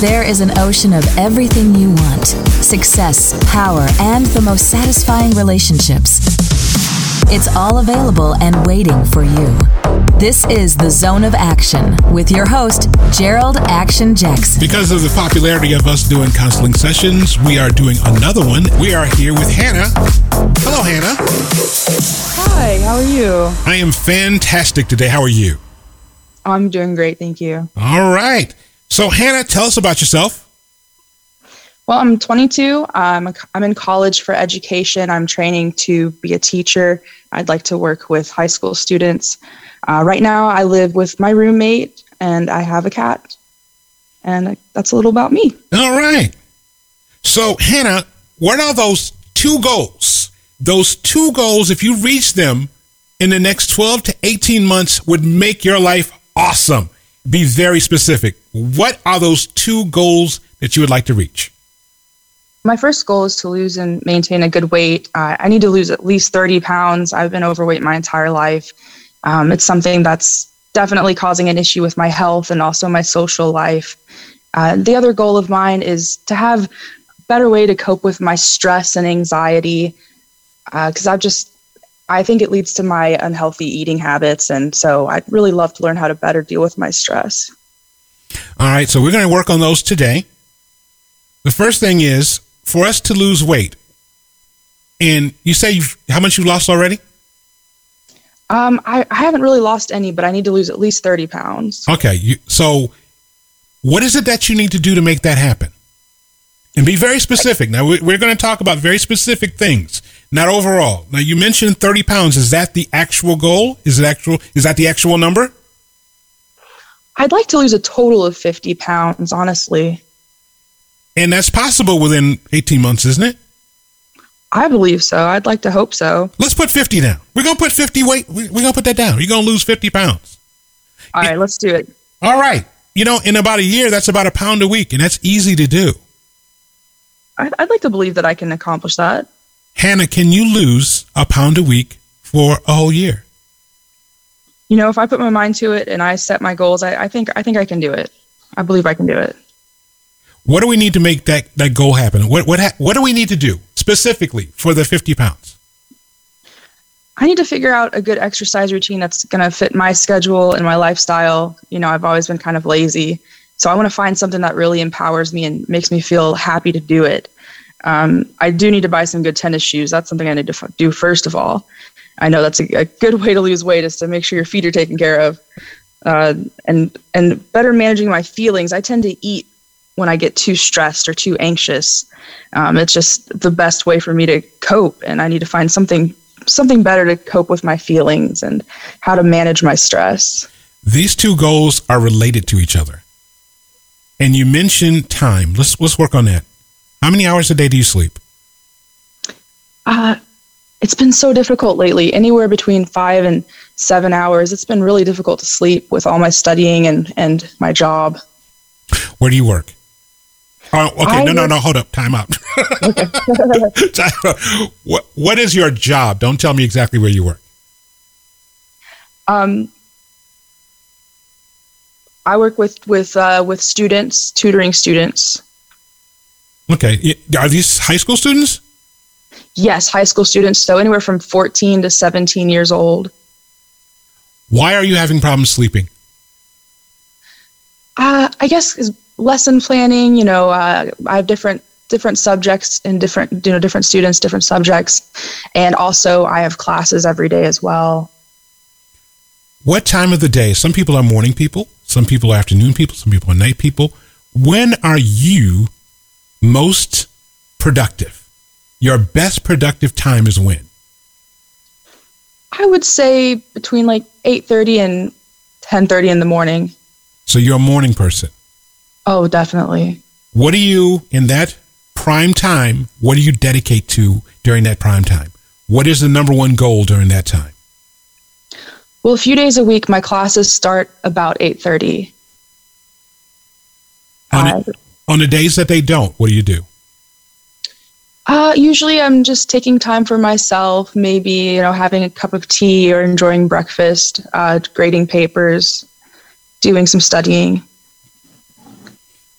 There is an ocean of everything you want success, power, and the most satisfying relationships. It's all available and waiting for you. This is the Zone of Action with your host, Jerold Action Jackson. Because of the popularity of us doing counseling sessions, we are doing another one. We are here with Hannah. Hello, Hannah. Hi, how are you? I am fantastic today. How are you? I'm doing great, thank you. All right. So, Hannah, tell us about yourself. Well, I'm 22. Um, I'm in college for education. I'm training to be a teacher. I'd like to work with high school students. Uh, right now, I live with my roommate and I have a cat. And that's a little about me. All right. So, Hannah, what are those two goals? Those two goals, if you reach them in the next 12 to 18 months, would make your life awesome. Be very specific. What are those two goals that you would like to reach? My first goal is to lose and maintain a good weight. Uh, I need to lose at least 30 pounds. I've been overweight my entire life. Um, it's something that's definitely causing an issue with my health and also my social life. Uh, the other goal of mine is to have a better way to cope with my stress and anxiety because uh, I've just I think it leads to my unhealthy eating habits. And so I'd really love to learn how to better deal with my stress. All right. So we're going to work on those today. The first thing is for us to lose weight. And you say how much you've lost already? Um, I, I haven't really lost any, but I need to lose at least 30 pounds. Okay. You, so what is it that you need to do to make that happen? And be very specific. Now, we're going to talk about very specific things, not overall. Now, you mentioned 30 pounds. Is that the actual goal? Is it actual? Is that the actual number? I'd like to lose a total of 50 pounds, honestly. And that's possible within 18 months, isn't it? I believe so. I'd like to hope so. Let's put 50 down. We're going to put 50 weight. We're going to put that down. You're going to lose 50 pounds. All right, let's do it. All right. You know, in about a year, that's about a pound a week, and that's easy to do. I'd, I'd like to believe that I can accomplish that. Hannah, can you lose a pound a week for a whole year? You know, if I put my mind to it and I set my goals, I, I think I think I can do it. I believe I can do it. What do we need to make that, that goal happen? What what ha- what do we need to do specifically for the fifty pounds? I need to figure out a good exercise routine that's going to fit my schedule and my lifestyle. You know, I've always been kind of lazy, so I want to find something that really empowers me and makes me feel happy to do it. Um, I do need to buy some good tennis shoes. That's something I need to do first of all. I know that's a, a, good way to lose weight is to make sure your feet are taken care of, uh, and and better managing my feelings. I tend to eat when I get too stressed or too anxious. Um, it's just the best way for me to cope, and I need to find something something better to cope with my feelings and how to manage my stress. These two goals are related to each other. And you mentioned time. Let's let's work on that. How many hours a day do you sleep? Uh, it's been so difficult lately. Anywhere between five and seven hours. It's been really difficult to sleep with all my studying and and my job. Where do you work? Oh, okay. I no, no, no. Hold up. Time out. what What is your job? Don't tell me exactly where you work. Um, I work with with uh, with students, tutoring students. Okay, are these high school students? Yes, high school students. So anywhere from fourteen to seventeen years old. Why are you having problems sleeping? Uh, I guess lesson planning. You know, uh, I have different different subjects and different you know different students, different subjects, and also I have classes every day as well. What time of the day? Some people are morning people. Some people are afternoon people, some people are night people. When are you most productive? Your best productive time is when? I would say between like 8:30 and 10:30 in the morning. So you're a morning person? Oh, definitely. What do you in that prime time, what do you dedicate to during that prime time? What is the number one goal during that time? Well, a few days a week, my classes start about eight thirty. On, uh, on the days that they don't, what do you do? Uh, usually, I'm just taking time for myself. Maybe you know, having a cup of tea or enjoying breakfast, uh, grading papers, doing some studying.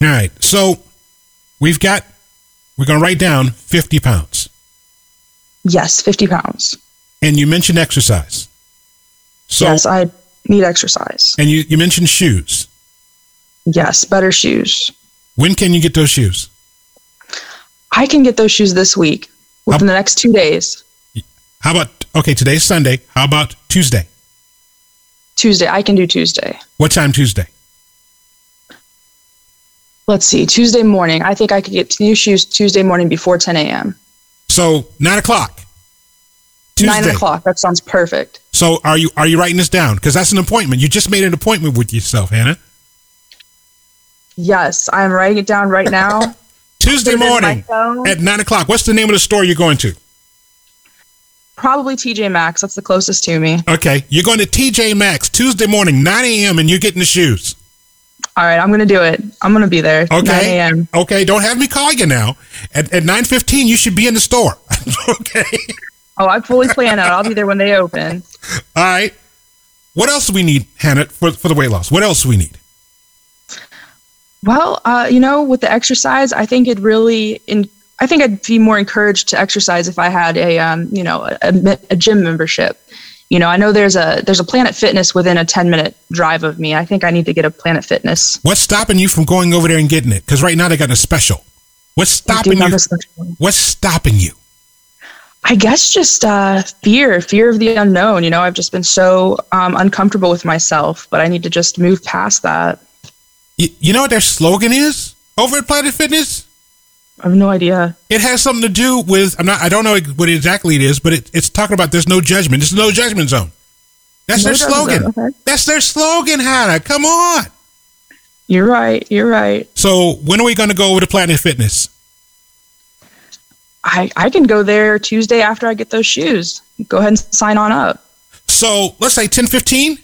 All right. So we've got, we're going to write down 50 pounds. Yes, 50 pounds. And you mentioned exercise. So, yes, I need exercise. and you, you mentioned shoes. Yes, better shoes. When can you get those shoes? I can get those shoes this week within the next two days. How about, okay, today's Sunday. How about Tuesday? Tuesday, I can do Tuesday. What time Tuesday? Let's see, Tuesday morning. I think I could get new shoes Tuesday morning before 10 a.m. So nine o'clock. Nine o'clock. That sounds perfect. So are you are you writing this down? Because that's an appointment. You just made an appointment with yourself, Hannah. Yes, I'm writing it down right now. Tuesday Put it in my morning at nine o'clock. What's the name of the store you're going to? Probably TJ Maxx. That's the closest to me. Okay, you're going to TJ Maxx Tuesday morning, nine a.m., and you're getting the shoes. All right, I'm going to do it. I'm going to be there. 9 Okay. a.m. Okay. Don't have me call you now. At at nine fifteen, you should be in the store. okay. Oh, I fully plan it. I'll be there when they open. All right. What else do we need, Hannah, for for the weight loss? What else do we need? Well, uh, you know, with the exercise, I think it really in. I think I'd be more encouraged to exercise if I had a, um, you know, a, a gym membership. You know, I know there's a there's a Planet Fitness within a 10 minute drive of me. I think I need to get a Planet Fitness. What's stopping you from going over there and getting it? Because right now they got a special. What's stopping you? What's stopping you? I guess just uh, fear, fear of the unknown. You know, I've just been so um, uncomfortable with myself, but I need to just move past that. You, you know what their slogan is over at Planet Fitness? I have no idea. It has something to do with I'm not I don't know what exactly it is, but it, it's talking about there's no judgment. There's no judgment zone. That's No their slogan. okay. That's their slogan, Hannah. Come on. You're right. You're right. So when are we going to go over to Planet Fitness? I, I can go there Tuesday after I get those shoes. Go ahead and sign on up. So let's say 10, 15.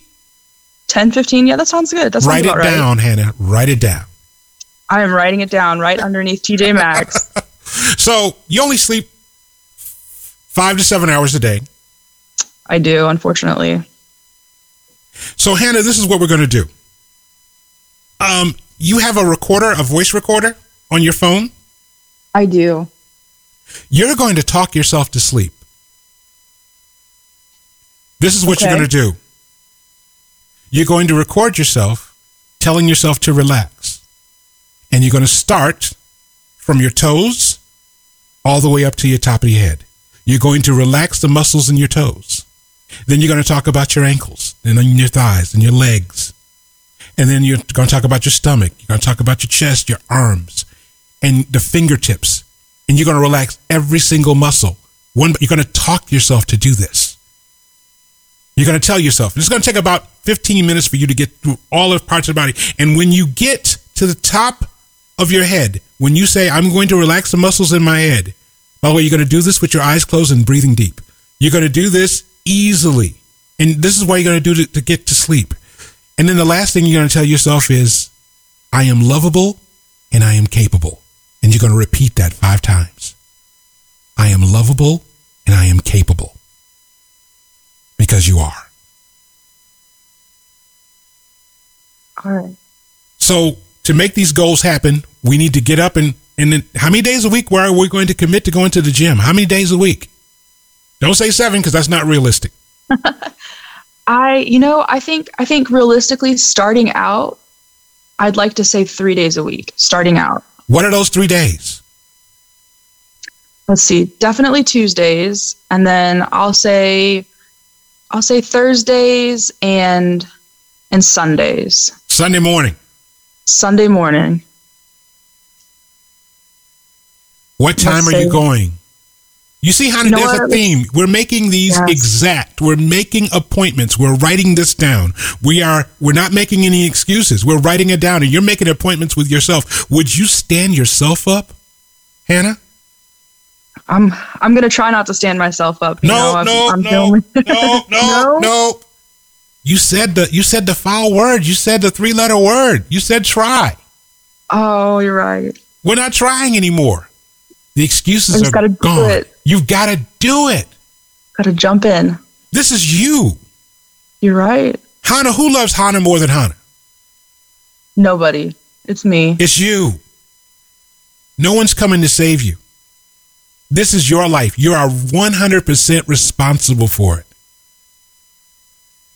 10, 15. Yeah, that sounds good. That sounds Write it about right. down, Hannah. Write it down. I am writing it down right underneath TJ Maxx. So you only sleep five to seven hours a day. I do, unfortunately. So Hannah, this is what we're going to do. Um, you have a recorder, a voice recorder on your phone. I do. You're going to talk yourself to sleep. This is what you're going to do. You're going to record yourself telling yourself to relax. And you're going to start from your toes all the way up to your top of your head. You're going to relax the muscles in your toes. Then you're going to talk about your ankles and then your thighs and your legs. And then you're going to talk about your stomach. You're going to talk about your chest, your arms, and the fingertips. And you're going to relax every single muscle. One, you're going to talk yourself to do this. You're going to tell yourself. It's going to take about 15 minutes for you to get through all the parts of the body. And when you get to the top of your head, when you say, I'm going to relax the muscles in my head, by the way, you're going to do this with your eyes closed and breathing deep. You're going to do this easily. And this is what you're going to do to, to get to sleep. And then the last thing you're going to tell yourself is, I am lovable and I am capable. And you're going to repeat that five times. I am lovable and I am capable. Because you are. All right. So to make these goals happen, we need to get up and and then how many days a week where are we going to commit to going to the gym? How many days a week? Don't say seven because that's not realistic. I, you know, I think, I think realistically, starting out, I'd like to say three days a week, starting out. What are those three days? let's see definitely tuesdays and then i'll say i'll say thursdays and and sundays Sunday morning. sunday morning What time Let's are you going? You see how You know there's a theme. We're making these Yes. exact. We're making appointments. We're writing this down. We are we're not making any excuses. We're writing it down and you're making appointments with yourself. Would you stand yourself up? Hannah? I'm i'm gonna try not to stand myself up No, know, I'm- no, I'm no, feeling- no, no, No? no. You said the you said the foul word. You said the three letter word. You said try. oh you're right We're not trying anymore. The excuses are gone. it. You've got to do it. gotta jump in This is you. you're right Hannah, who loves Hannah more than Hannah? nobody It's me. It's you. No one's coming to save you. This is your life. You are 100% responsible for it.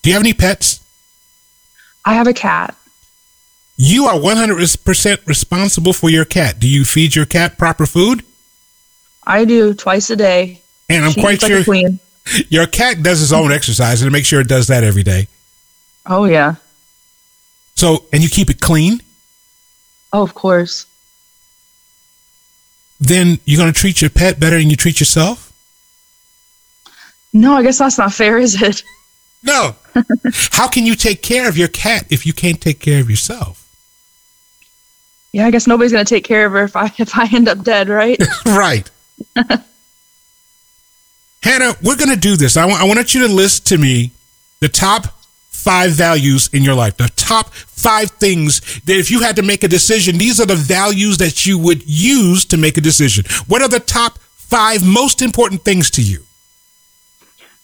Do you have any pets? I have a cat. You are 100% responsible for your cat. Do you feed your cat proper food? I do twice a day. And I'm She quite like sure queen. your cat does his own exercise and make sure it does that every day. Oh yeah. So, and you keep it clean, Oh, of course. Then you're going to treat your pet better than you treat yourself? No, I guess that's not fair, is it? No. How can you take care of your cat if you can't take care of yourself? Yeah, I guess nobody's gonna take care of her if I if I end up dead, right? right. Hannah, we're going to do this. I want, I want you to list to me the top five values in your life, the top five things that if you had to make a decision, these are the values that you would use to make a decision. What are the top five most important things to you?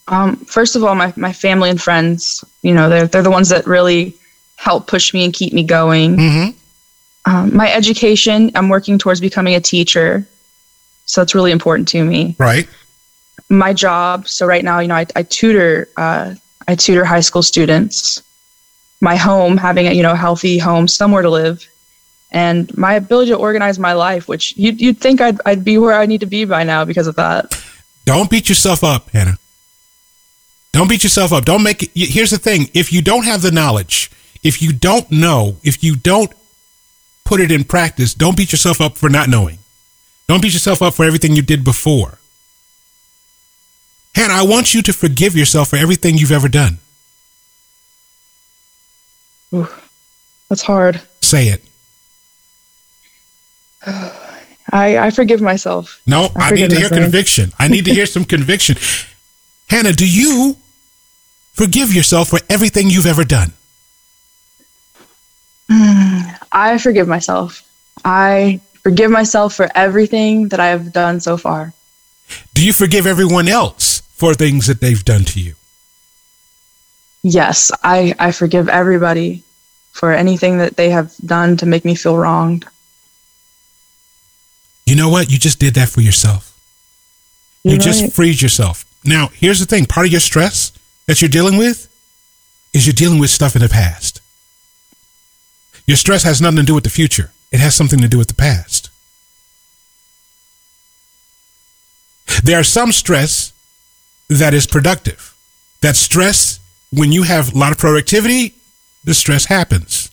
Um, first of all, my, my family and friends, you know, they're, they're the ones that really help push me and keep me going. Mm-hmm. Um, my education, I'm working towards becoming a teacher. So it's really important to me. Right. My job, so right now, you know, I, I tutor, uh, I tutor high school students. My home, having a, you know, healthy home, somewhere to live. And my ability to organize my life, which you'd, you'd think I'd, I'd be where I need to be by now because of that. Don't beat yourself up, Hannah. Don't beat yourself up. Don't make it. Here's the thing if you don't have the knowledge, if you don't know, if you don't put it in practice, don't beat yourself up for not knowing. Don't beat yourself up for everything you did before. Hannah, I want you to forgive yourself for everything you've ever done. Ooh, that's hard. Say it. I, I forgive myself. No, I, I need to hear myself. conviction. I need to hear some conviction. Hannah, do you forgive yourself for everything you've ever done? I forgive myself. I forgive myself for everything that I have done so far. Do you forgive everyone else for things that they've done to you? Yes, I, I forgive everybody for anything that they have done to make me feel wronged. You know what? You just did that for yourself. you You're just right. freed yourself. Now, here's the thing part of your stress that you're dealing with is you're dealing with stuff in the past. Your stress has nothing to do with the future, it has something to do with the past. There are some stress that is productive. That stress, when you have a lot of productivity, the stress happens.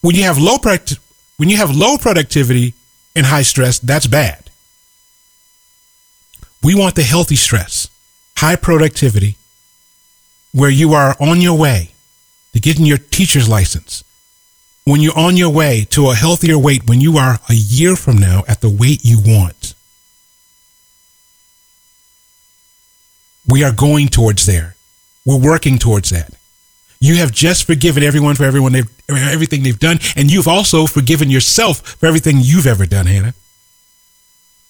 When you have low when you have low productivity and high stress, that's bad. We want the healthy stress, high productivity, where you are on your way to getting your teacher's license. When you're on your way to a healthier weight, when you are a year from now at the weight you want. We are going towards there. We're working towards that. You have just forgiven everyone for everyone they've, everything they've done, and you've also forgiven yourself for everything you've ever done, Hannah.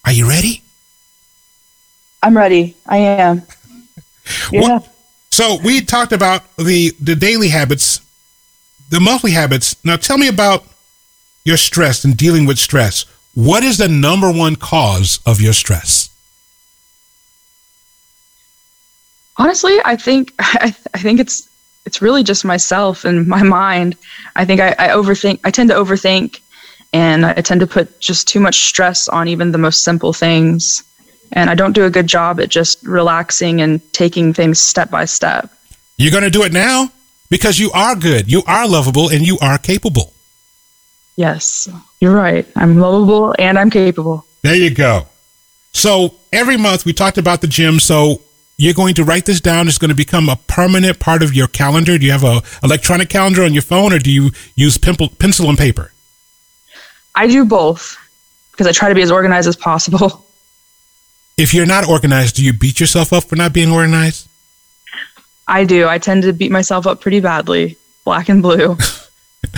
Are you ready? I'm ready. I am. Yeah. What- so we talked about the the daily habits, the monthly habits. Now tell me about your stress and dealing with stress. What is the number one cause of your stress? Honestly, I think I, I think it's it's really just myself and my mind. I think I, I overthink. I tend to overthink, and I tend to put just too much stress on even the most simple things. And I don't do a good job at just relaxing and taking things step by step. You're going to do it now because you are good, you are lovable, and you are capable. Yes, you're right. I'm lovable and I'm capable. There you go. So every month we talked about the gym. So you're going to write this down. It's going to become a permanent part of your calendar. Do you have a electronic calendar on your phone, or do you use pimple, pencil and paper? I do both because I try to be as organized as possible. If you're not organized, do you beat yourself up for not being organized? I do. I tend to beat myself up pretty badly, black and blue.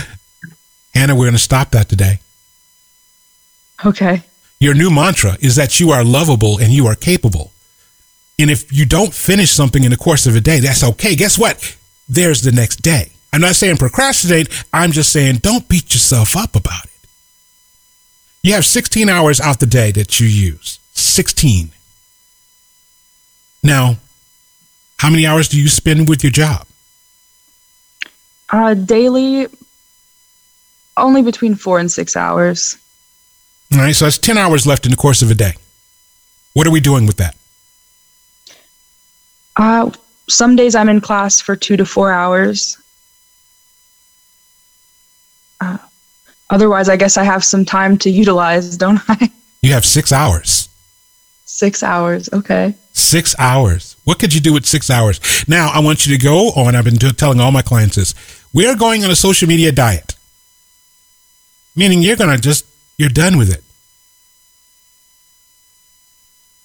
Hannah, we're going to stop that today. Okay. Your new mantra is that you are lovable and you are capable. And if you don't finish something in the course of a day, that's okay. Guess what? There's the next day. I'm not saying procrastinate. I'm just saying don't beat yourself up about it. You have 16 hours out the day that you use. 16. Now, how many hours do you spend with your job? Uh, daily, only between four and six hours. All right, so that's 10 hours left in the course of a day. What are we doing with that? Uh, some days I'm in class for two to four hours. Uh, otherwise, I guess I have some time to utilize, don't I? You have six hours. Six hours, okay. Six hours. What could you do with six hours? Now, I want you to go on. I've been telling all my clients this. We are going on a social media diet, meaning you're going to just, you're done with it.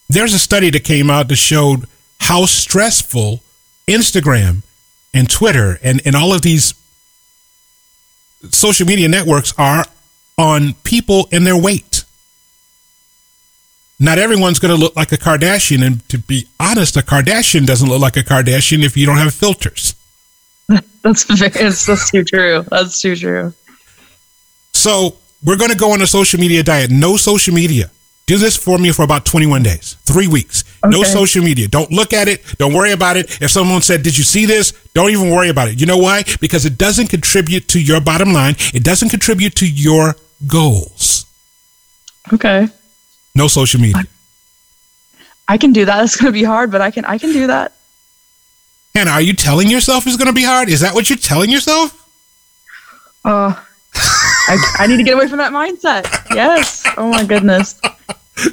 There's a study that came out that showed how stressful Instagram and Twitter and, and all of these social media networks are on people and their weight. Not everyone's going to look like a Kardashian. And to be honest, a Kardashian doesn't look like a Kardashian if you don't have filters. That's very, that's, that's too true. That's too true. So we're going to go on a social media diet. No social media. Do this for me for about 21 days, three weeks. Okay. No social media. Don't look at it. Don't worry about it. If someone said, Did you see this? Don't even worry about it. You know why? Because it doesn't contribute to your bottom line, it doesn't contribute to your goals. Okay. No social media. I can do that. It's going to be hard, but I can I can do that. And are you telling yourself it's going to be hard? Is that what you're telling yourself? Uh, I, I need to get away from that mindset. Yes. Oh my goodness.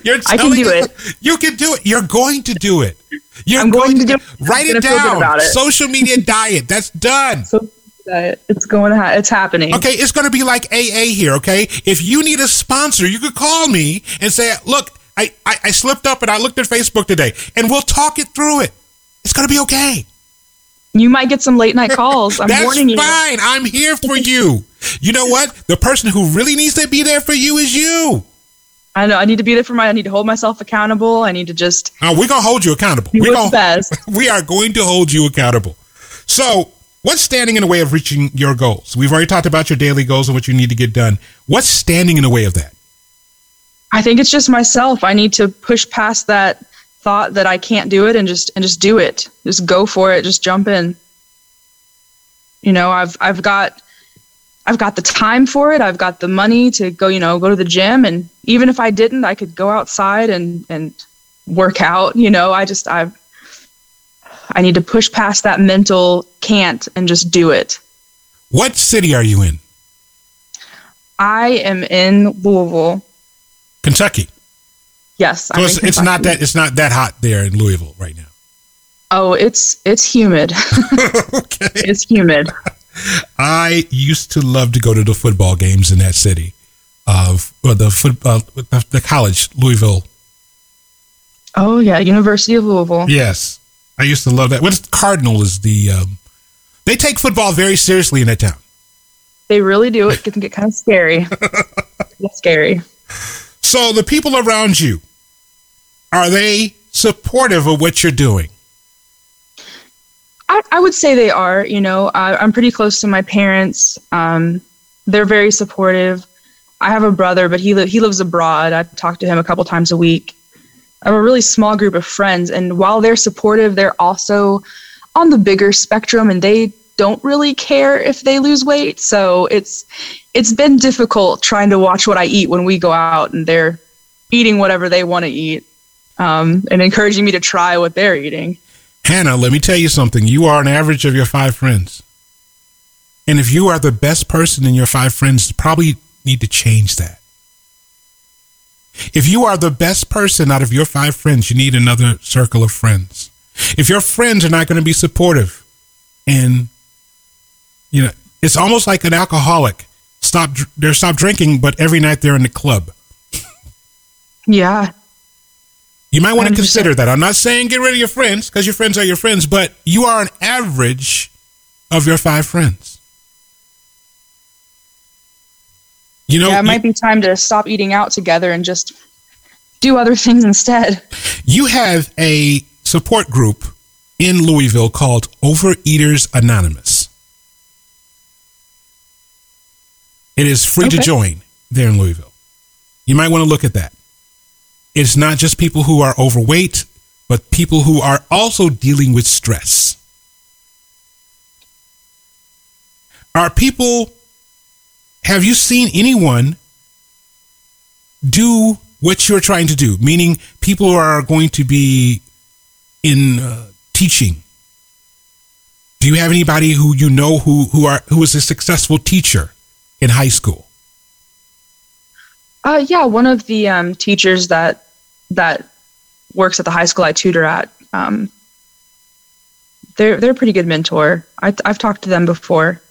You're I can do it. You can do it. You're going to do it. You're I'm going, going to, do it. Write it down. It. Social media diet. That's done. So, uh, it's going to ha- it's happening. Okay, it's going to be like AA here. Okay, if you need a sponsor, you could call me and say, "Look, I, I, I slipped up and I looked at Facebook today, and we'll talk it through it. It's going to be okay." You might get some late night calls. I'm That's warning you. fine. I'm here for you. You know what? The person who really needs to be there for you is you. I know. I need to be there for my. I need to hold myself accountable. I need to just. Oh, we're gonna hold you accountable. Do we're gonna, best. We are going to hold you accountable. So, what's standing in the way of reaching your goals? We've already talked about your daily goals and what you need to get done. What's standing in the way of that? I think it's just myself. I need to push past that thought that I can't do it and just and just do it. Just go for it. Just jump in. You know, I've I've got I've got the time for it. I've got the money to go, you know, go to the gym and even if I didn't, I could go outside and and work out, you know. I just I I need to push past that mental can't and just do it. What city are you in? I am in Louisville. Kentucky. Yes, so it's, it's, not that it's not that hot there in Louisville right now. Oh, it's it's humid. okay. It's humid. I used to love to go to the football games in that city, of uh, the foot, uh, the college Louisville. Oh yeah, University of Louisville. Yes, I used to love that. What is Cardinal is the um, they take football very seriously in that town. They really do. It can get kind of scary. it's scary. So the people around you, are they supportive of what you're doing? I, I would say they are. You know, I, am pretty close to my parents. Um, they're very supportive. I have a brother, but he li- he lives abroad. I talk to him a couple times a week. I have a really small group of friends, and while they're supportive, they're also on the bigger spectrum, and they don't really care if they lose weight. So it's it's been difficult trying to watch what I eat when we go out, and they're eating whatever they want to eat, um, and encouraging me to try what they're eating. Hannah, let me tell you something. You are an average of your five friends. And if you are the best person in your five friends, you probably need to change that. If you are the best person out of your five friends, you need another circle of friends. If your friends are not going to be supportive and you know, it's almost like an alcoholic. Stop they're stop drinking, but every night they're in the club. Yeah. You might want to consider that. I'm not saying get rid of your friends because your friends are your friends, but you are an average of your five friends. You know, yeah, it might be time to stop eating out together and just do other things instead. You have a support group in Louisville called Overeaters Anonymous. It is free Okay. to join there in Louisville. You might want to look at that. It's not just people who are overweight, but people who are also dealing with stress. Are people, have you seen anyone do what you're trying to do? Meaning, people who are going to be in uh, teaching. Do you have anybody who you know who who are who is a successful teacher in high school? Uh, yeah, one of the um, teachers that that works at the high school I tutor at. Um, they're they're a pretty good mentor. I, I've talked to them before.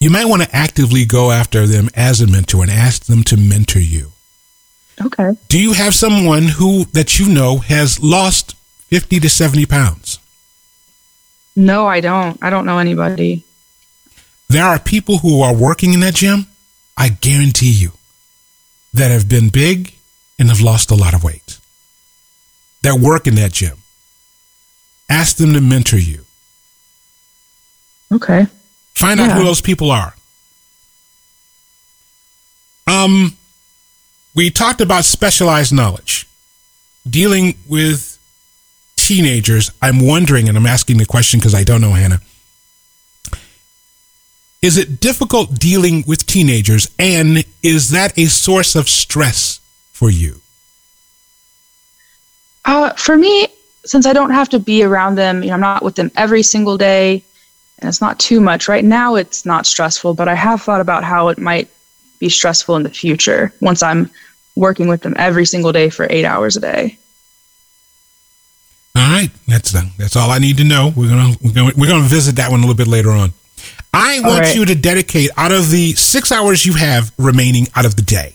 You might want to actively go after them as a mentor and ask them to mentor you. Okay. Do you have someone who that you know has lost 50 to 70 pounds? No, I don't. I don't know anybody. There are people who are working in that gym, I guarantee you, that have been big and have lost a lot of weight. That work in that gym. Ask them to mentor you. Okay. Find out who those people are. Um, we talked about specialized knowledge, dealing with teenagers. I'm wondering, and I'm asking the question because I don't know, Hannah. Is it difficult dealing with teenagers, and is that a source of stress for you? Uh, for me, since I don't have to be around them, you know, I'm not with them every single day, and it's not too much. Right now, it's not stressful, but I have thought about how it might be stressful in the future once I'm working with them every single day for eight hours a day. All right, that's that's all I need to know. We're gonna we're gonna we're gonna visit that one a little bit later on. I want right. you to dedicate out of the six hours you have remaining out of the day.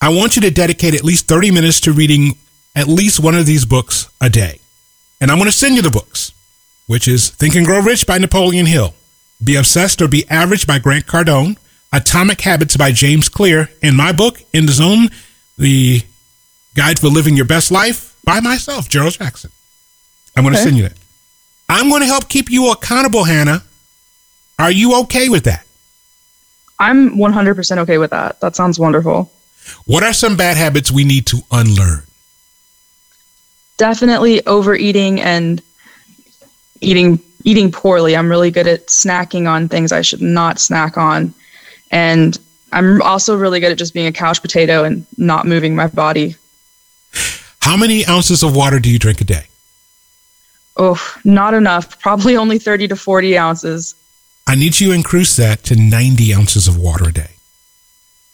I want you to dedicate at least thirty minutes to reading at least one of these books a day, and I'm going to send you the books, which is Think and Grow Rich by Napoleon Hill, Be Obsessed or Be Average by Grant Cardone, Atomic Habits by James Clear, and my book In the Zone, the Guide for Living Your Best Life by myself, Jerold Jackson. I'm going to Okay. send you that. I'm going to help keep you accountable, Hannah. Are you okay with that? I'm 100% okay with that. That sounds wonderful. What are some bad habits we need to unlearn? Definitely overeating and eating eating poorly. I'm really good at snacking on things I should not snack on. And I'm also really good at just being a couch potato and not moving my body. How many ounces of water do you drink a day? Oh, not enough. Probably only 30 to 40 ounces. I need you to increase that to 90 ounces of water a day.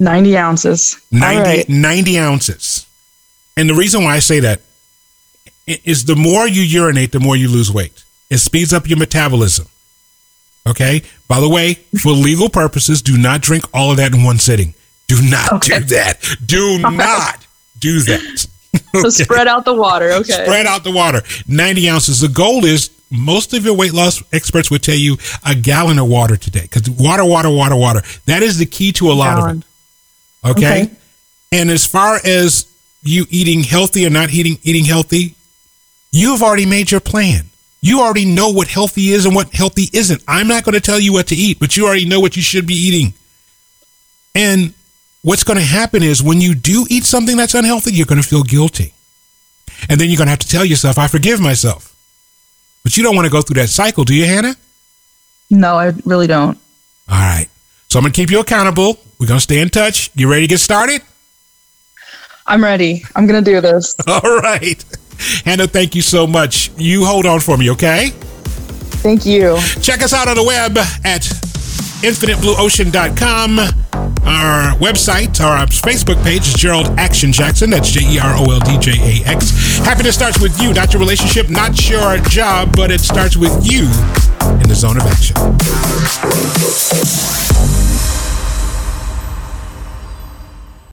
90 ounces. 90, All right. 90 ounces. And the reason why I say that is the more you urinate, the more you lose weight. It speeds up your metabolism. Okay? By the way, for legal purposes, do not drink all of that in one sitting. Do not Okay. do that. Do not do that. So spread out the water. Okay. Spread out the water. 90 ounces. The goal is most of your weight loss experts would tell you a gallon of water today because water, water, water, water. That is the key to a lot of it. Okay? Okay. And as far as you eating healthy or not eating eating healthy, you have already made your plan. You already know what healthy is and what healthy isn't. I'm not going to tell you what to eat, but you already know what you should be eating. And what's going to happen is when you do eat something that's unhealthy, you're going to feel guilty. And then you're going to have to tell yourself, I forgive myself. But you don't want to go through that cycle, do you, Hannah? No, I really don't. All right. So I'm going to keep you accountable. We're going to stay in touch. You ready to get started? I'm ready. I'm going to do this. All right. Hannah, thank you so much. You hold on for me, okay? Thank you. Check us out on the web at infiniteblueocean.com. Our website, our Facebook page is Jerold Action Jackson. That's J E R O L D J A X. Happiness starts with you, not your relationship, not your job, but it starts with you in the zone of action.